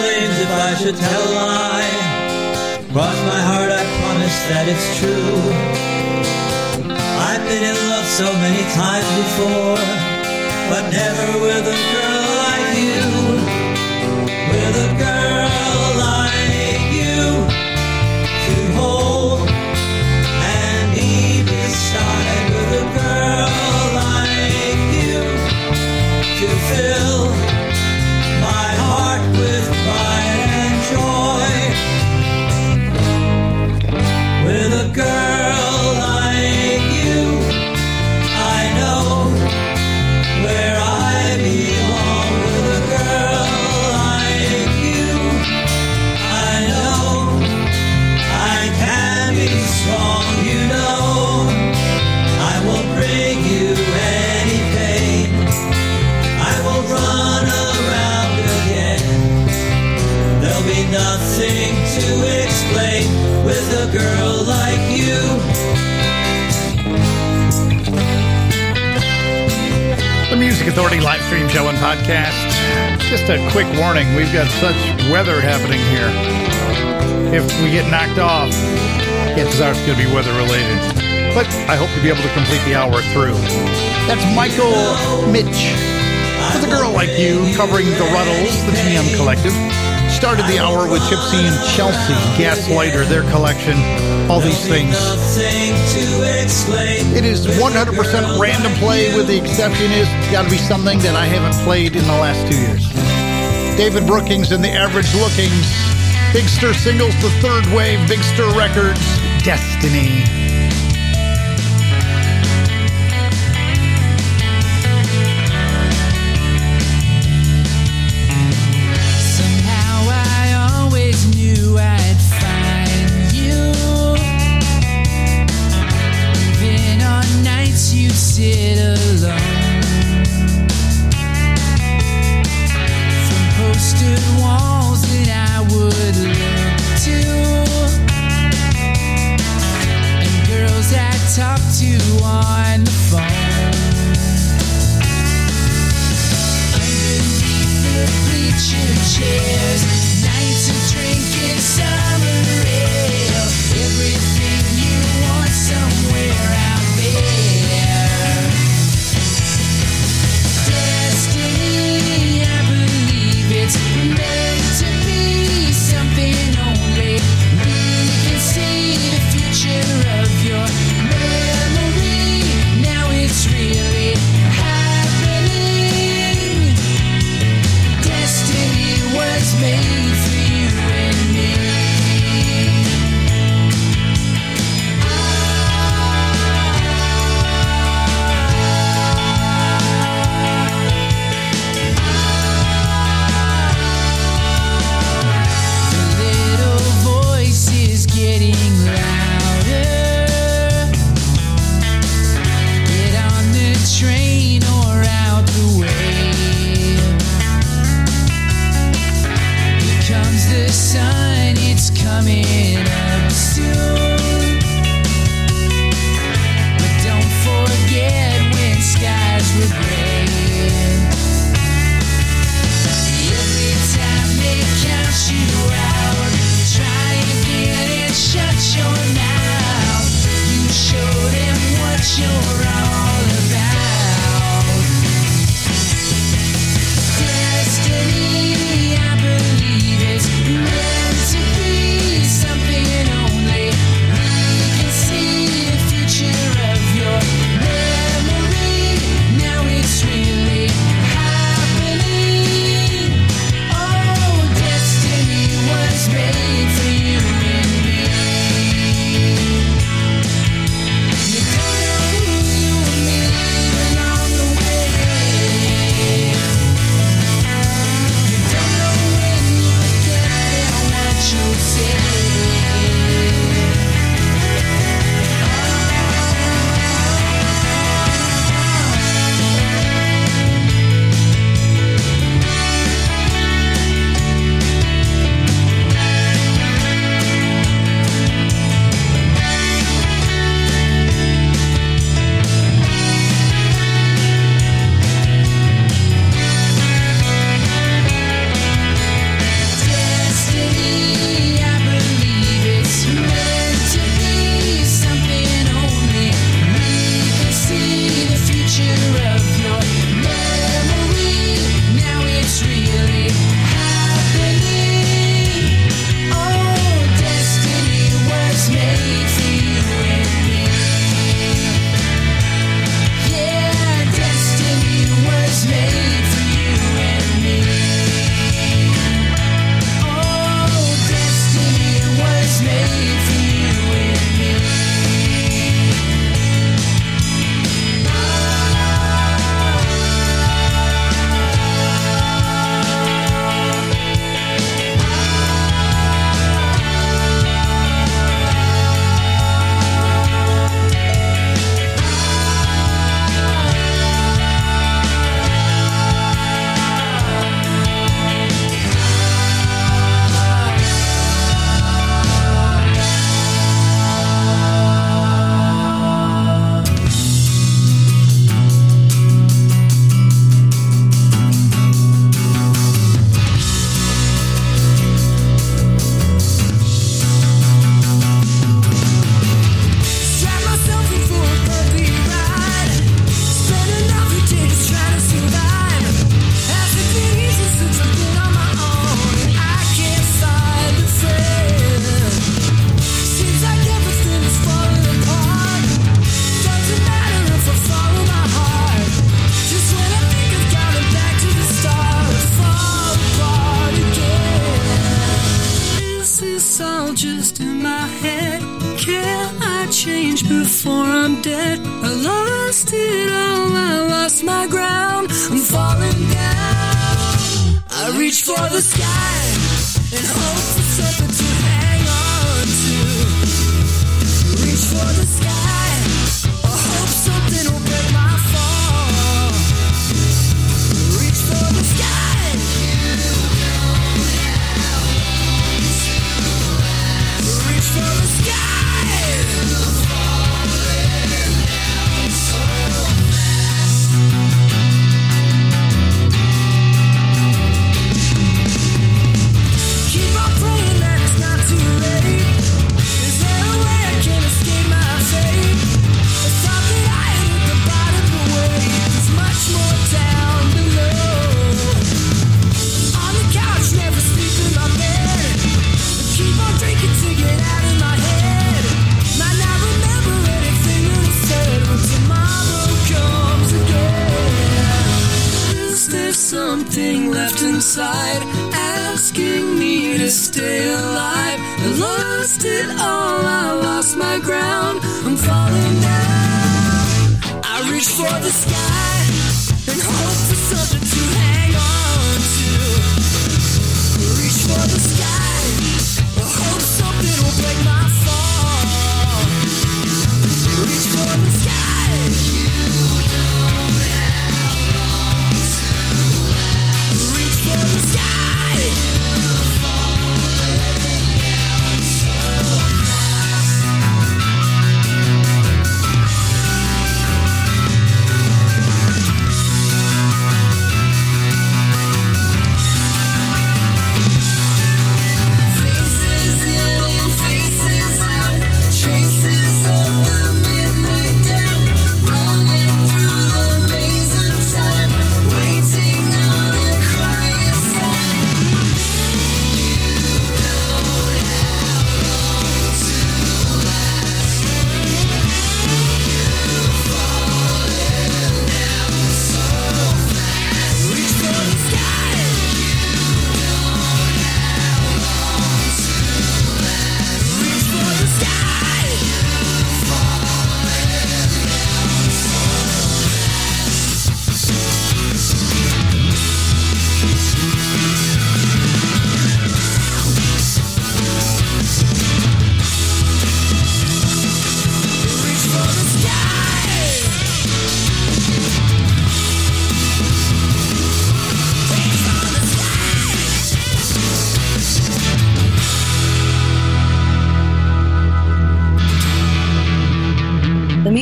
I should tell a lie. Cross my heart, I promise that it's true. I've been in love so many times before, but never with a girl Authority live stream show and podcast. Just a quick warning we've got such weather happening here. If we get knocked off, chances are it's going to be weather related. But I hope to be able to complete the hour through. That's Michael Mitsch. With a girl like you, covering the Rutles, the TM Collective. Started the hour with Tipsy and Chelsea, Gaslighter, their collection, all these things. Nothing to explain. It is 100% random play, with the exception is it's got to be something that I haven't played in the last two years. David Brookings and the Average Lookings, Big Stir Singles, The Third Wave, Big Stir Records, Destiny.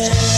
said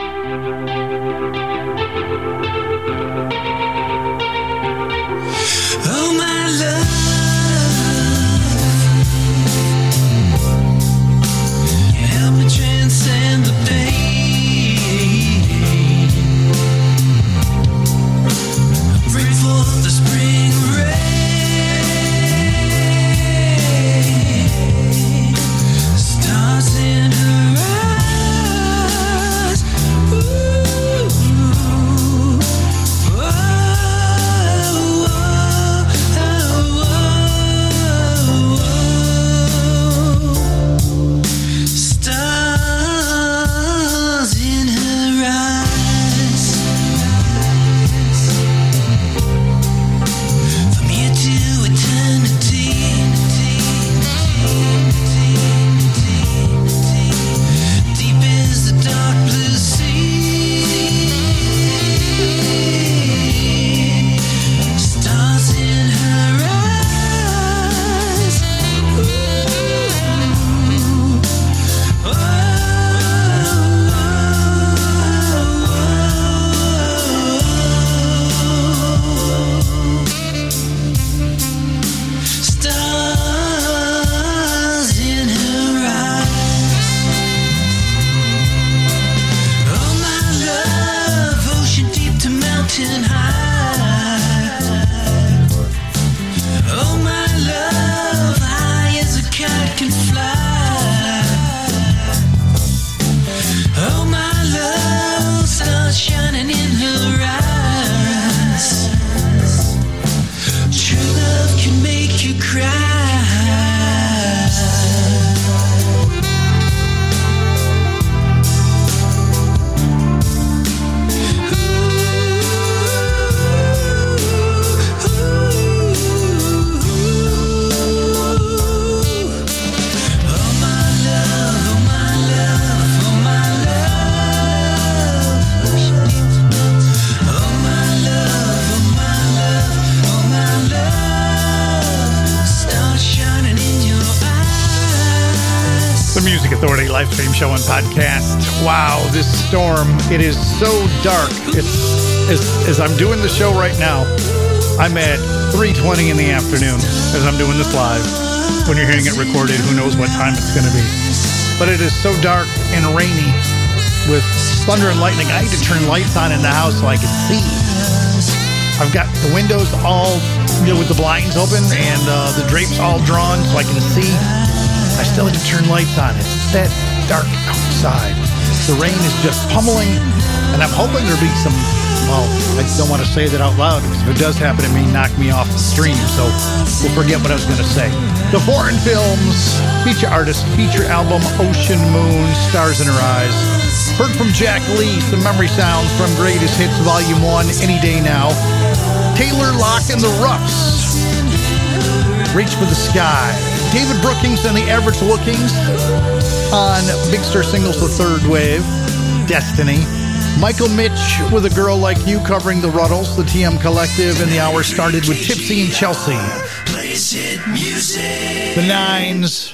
Music Authority live stream show and podcast. Wow, this storm, it is so dark. It's as, as I'm doing the show right now, I'm at 3.20 in the afternoon as I'm doing this live. When you're hearing it recorded, who knows what time it's going to be. But it is so dark and rainy with thunder and lightning. I had to turn lights on in the house so I can see. I've got the windows all you know, with the blinds open and uh, the drapes all drawn so I can see. I still had to turn lights on. It's that dark outside. The rain is just pummeling, and I'm hoping there'll be some. Well, I don't want to say that out loud because if it does happen, it may knock me off the stream. So we'll forget what I was going to say. The Foreign Films feature artist feature album Ocean Moon Stars in Her Eyes. Heard from Jack Lee, some memory sounds from Greatest Hits Volume 1, Any Day Now. Taylor Locke and the Roughs, Reach for the Sky. David Brookings and the Average Lookings on Big Stir Singles The Third Wave. Destiny. Michael Mitsch with A Girl Like You covering the Rutles, the TM Collective, and the hour started with Tipsy and Chelsea. Place it music. The Nines.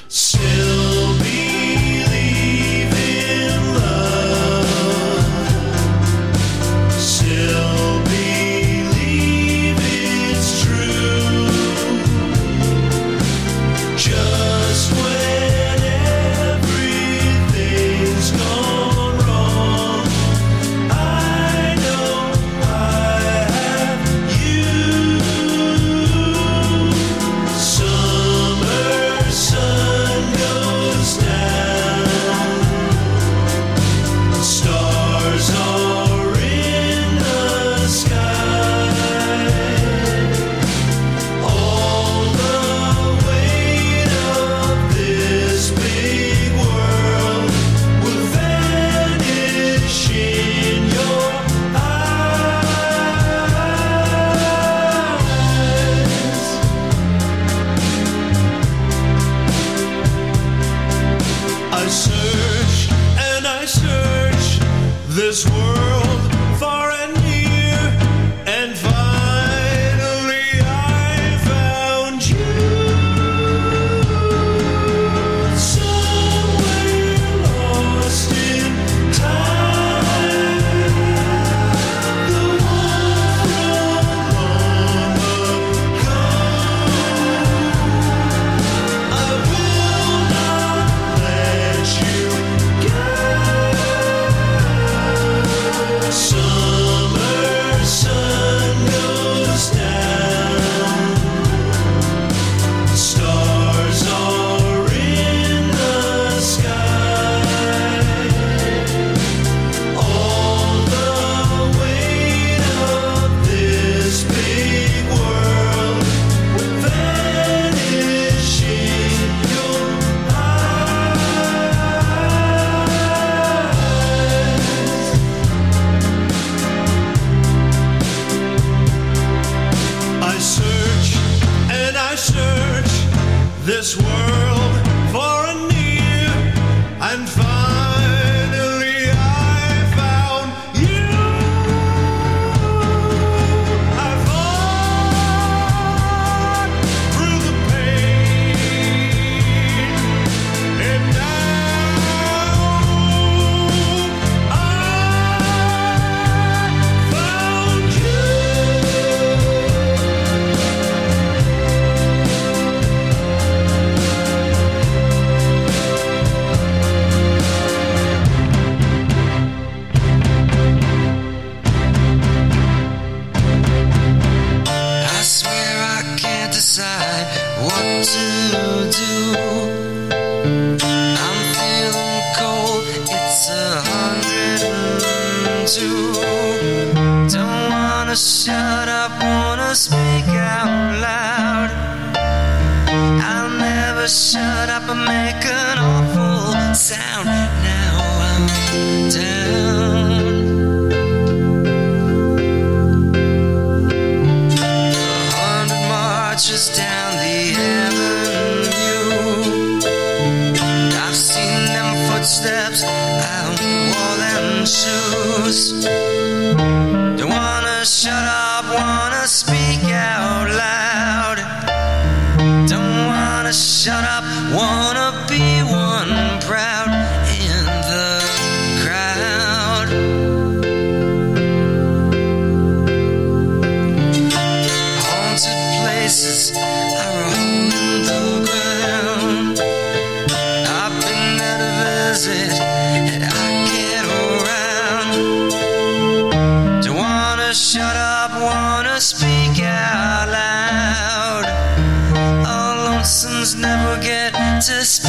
Music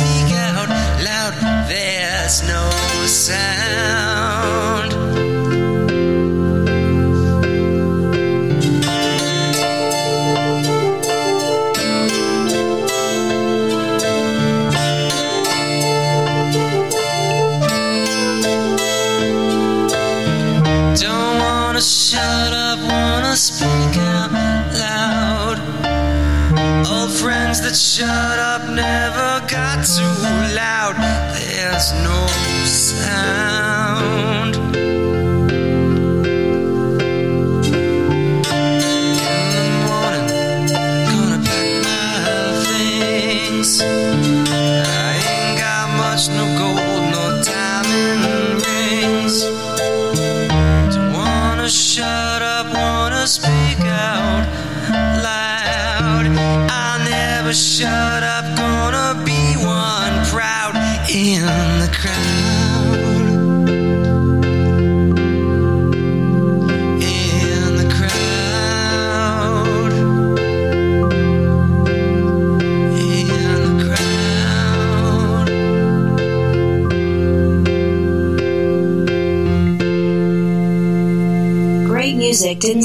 didn't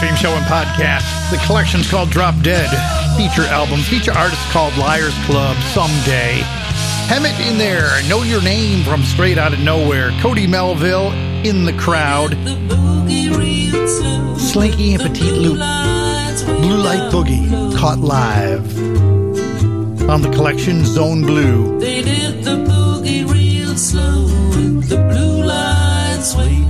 stream show and podcast. The collection's called Drop Dead. Feature album, feature artist called Liars Club Someday. Hemet in there, Know Your Name from Straight Out of Nowhere. Cody Melville in the crowd. Slinky and Petite Loop. Blue Light Boogie, caught live. On the collection, Zone Blue. They did the boogie real slow, with the blue lights waved.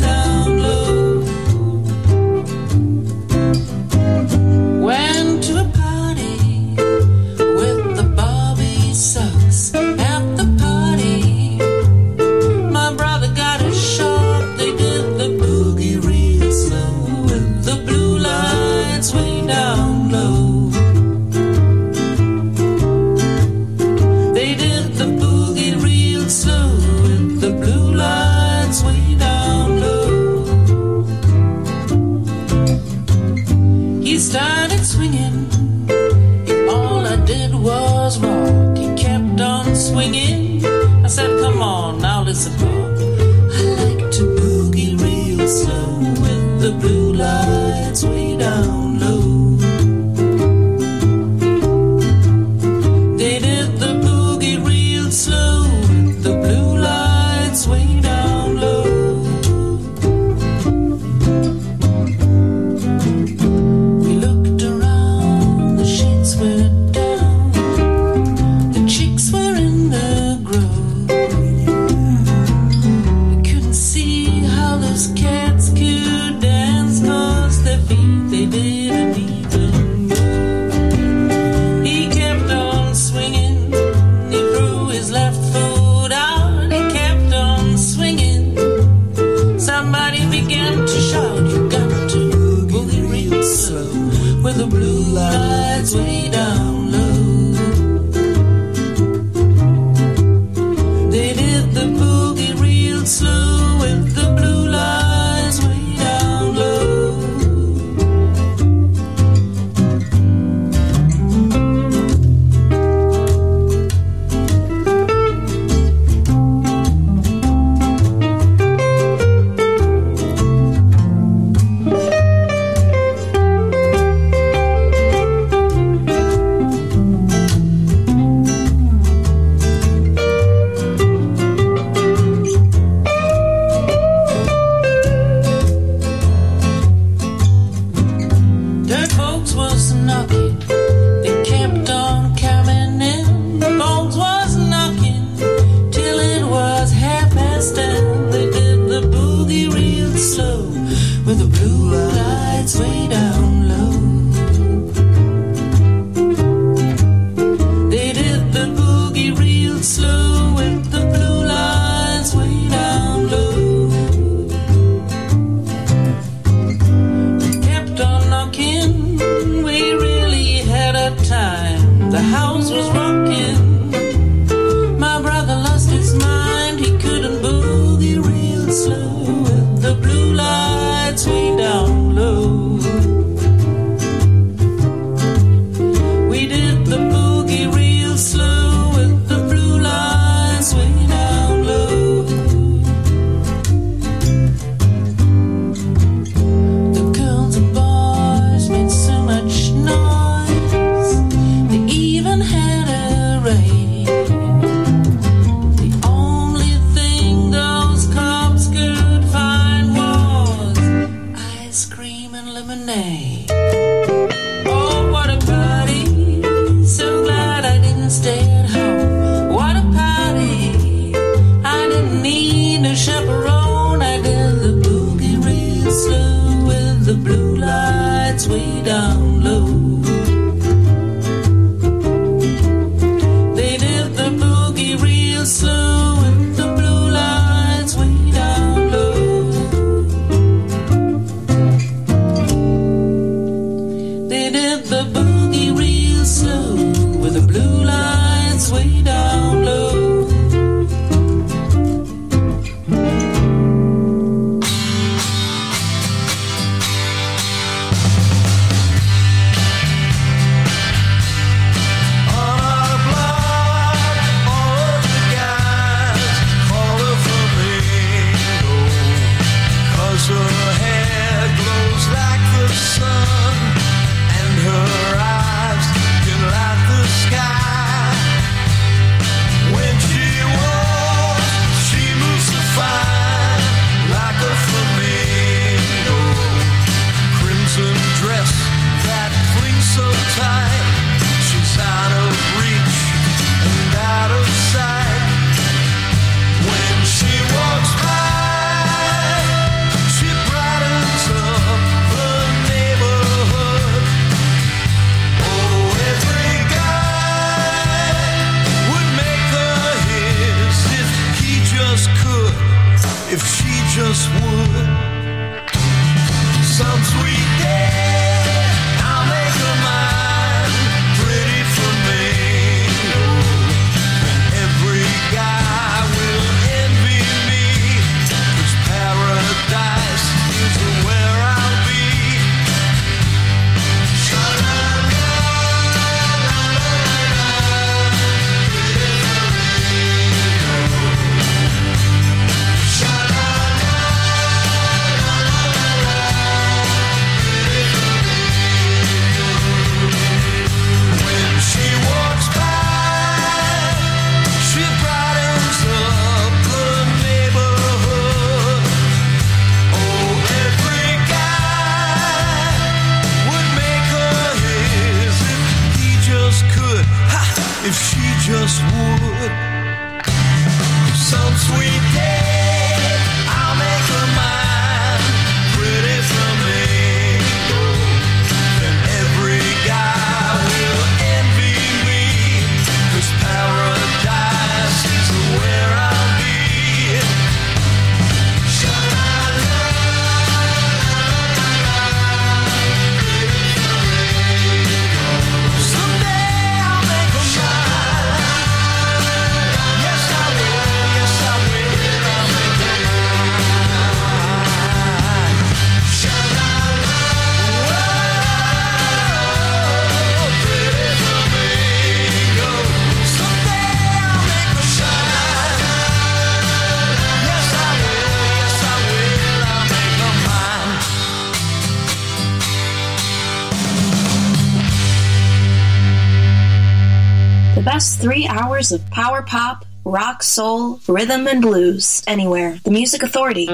The best three hours of power pop, rock, soul, rhythm, and blues anywhere. The Music Authority.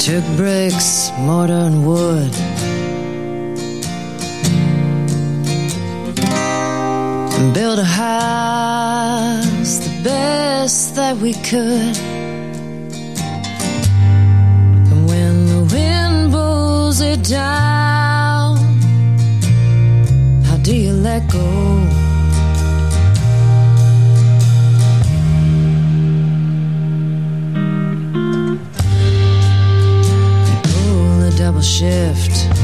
Took bricks, mortar, and wood build a house the best that we could. And when the wind blows it down, how do you let go? double shift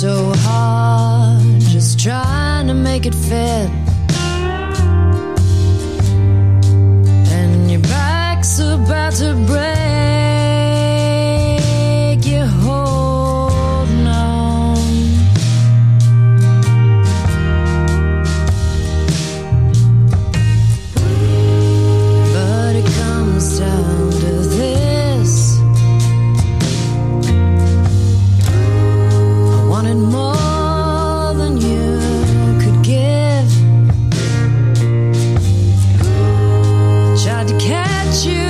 so hard, just trying to make it fit. And your back's about to break. you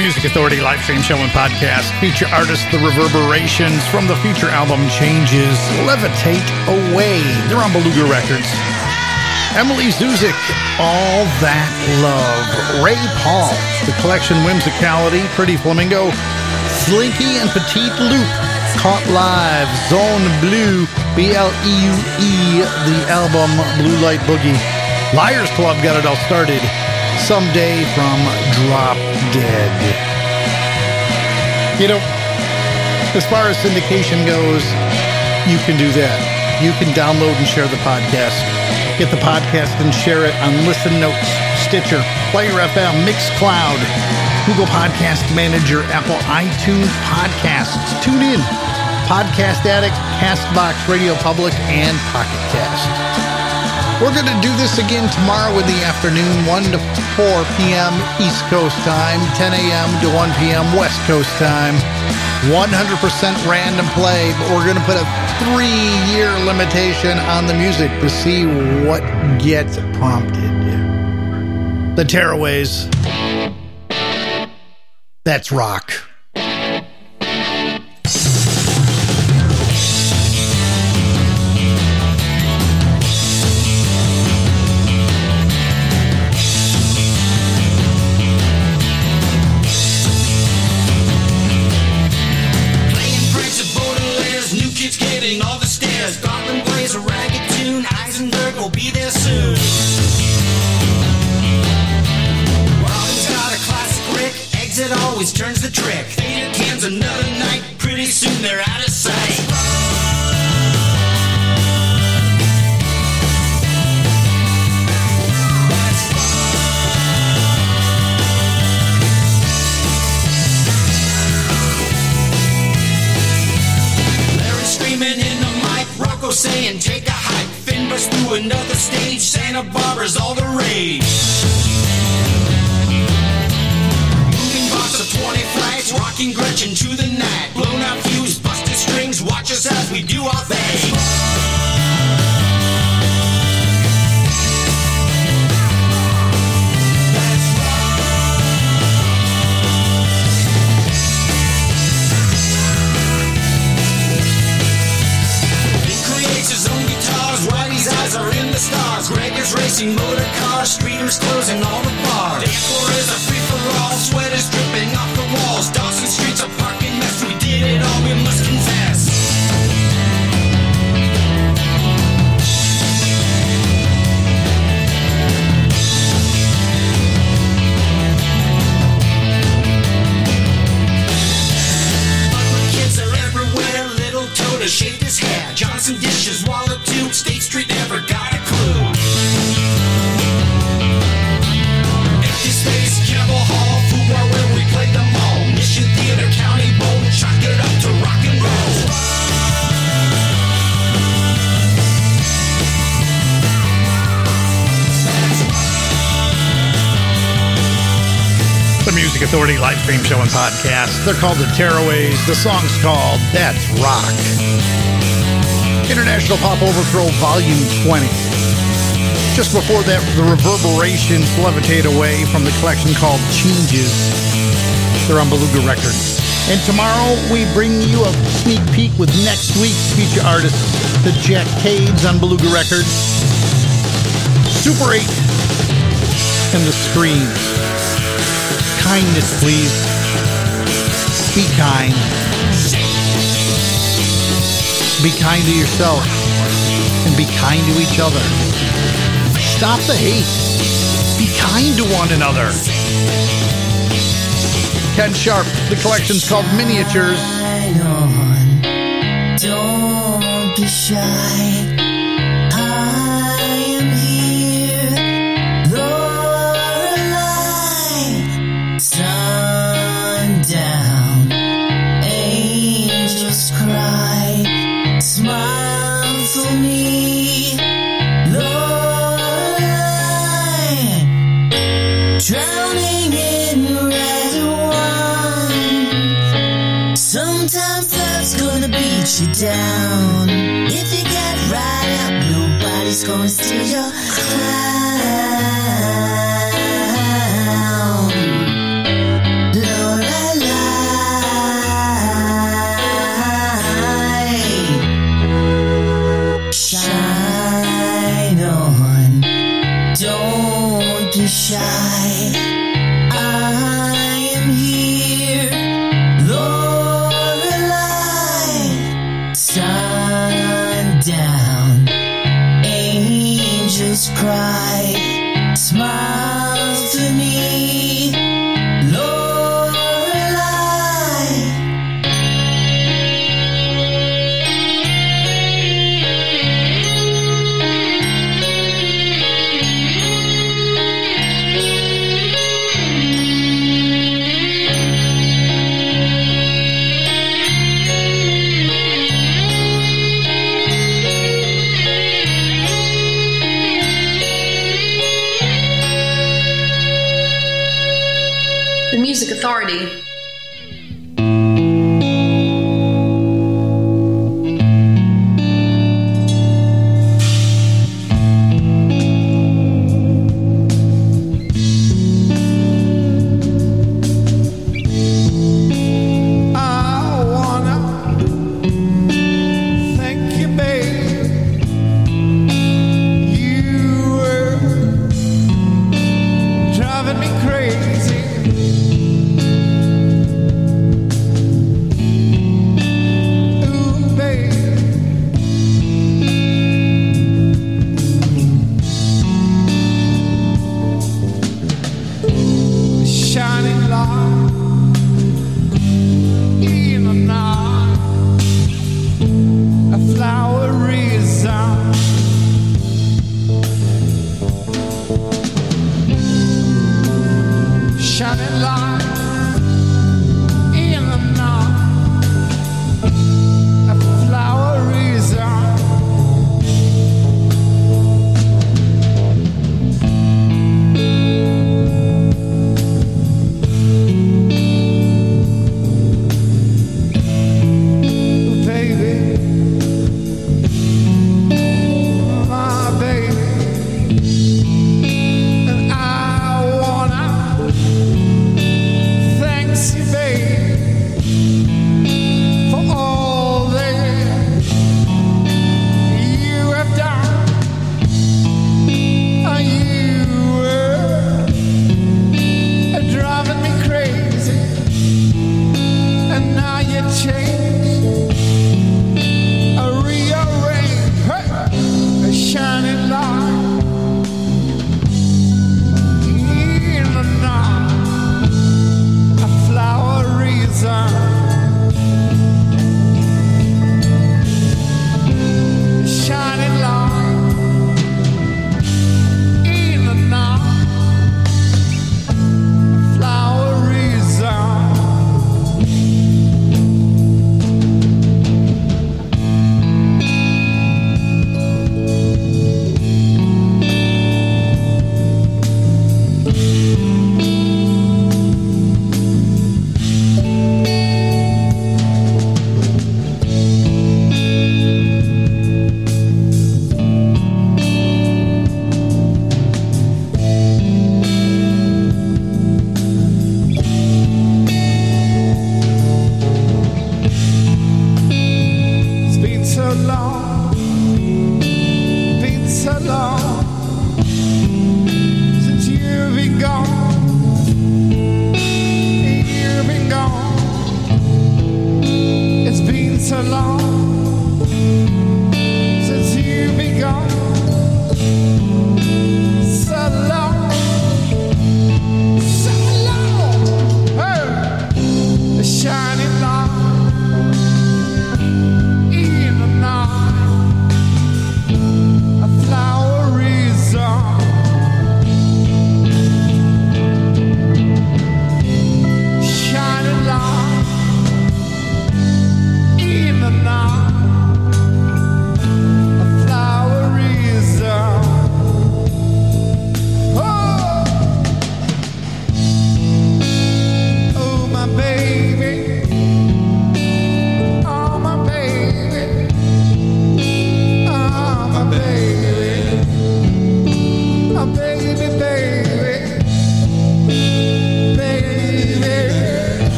Music Authority live stream show and podcast feature artist The Reverberations from the feature album Changes Levitate Away. They're on Beluga Records. Emily Zuzik, All That Love. Ray Paul, The Collection Whimsicality, Pretty Flamingo, Slinky and Petite Loop, Caught Live, Zone Blue, B L E U E, the album Blue Light Boogie. Liars Club got it all started. Someday from Drop Dead. You know, as far as syndication goes, you can do that. You can download and share the podcast. Get the podcast and share it on Listen Notes, Stitcher, Player FM, Mixcloud, Google Podcast Manager, Apple iTunes Podcasts. Tune in. Podcast Addict, Castbox, Radio Public, and Pocket Cast. We're going to do this again tomorrow in the afternoon, 1 to 4 p.m. East Coast time, 10 a.m. to 1 p.m. West Coast time. 100% random play, but we're going to put a three year limitation on the music to see what gets prompted. The Tearaways. That's rock. Authority live stream show and podcast. They're called the Tearaways. The song's called That's Rock. International Pop Overthrow Volume 20. Just before that, the Reverberations Levitate Away from the collection called Changes. They're on Beluga Records. And tomorrow we bring you a sneak peek with next week's feature artist, the Jack Cades on Beluga Records. Super 8 and the Screams. Kindness, please. Be kind. Be kind to yourself and be kind to each other. Stop the hate. Be kind to one another. Ken Sharp, the collection's called Miniatures. Don't be shy. Gonna you down. If you get right up, nobody's gonna steal your crown.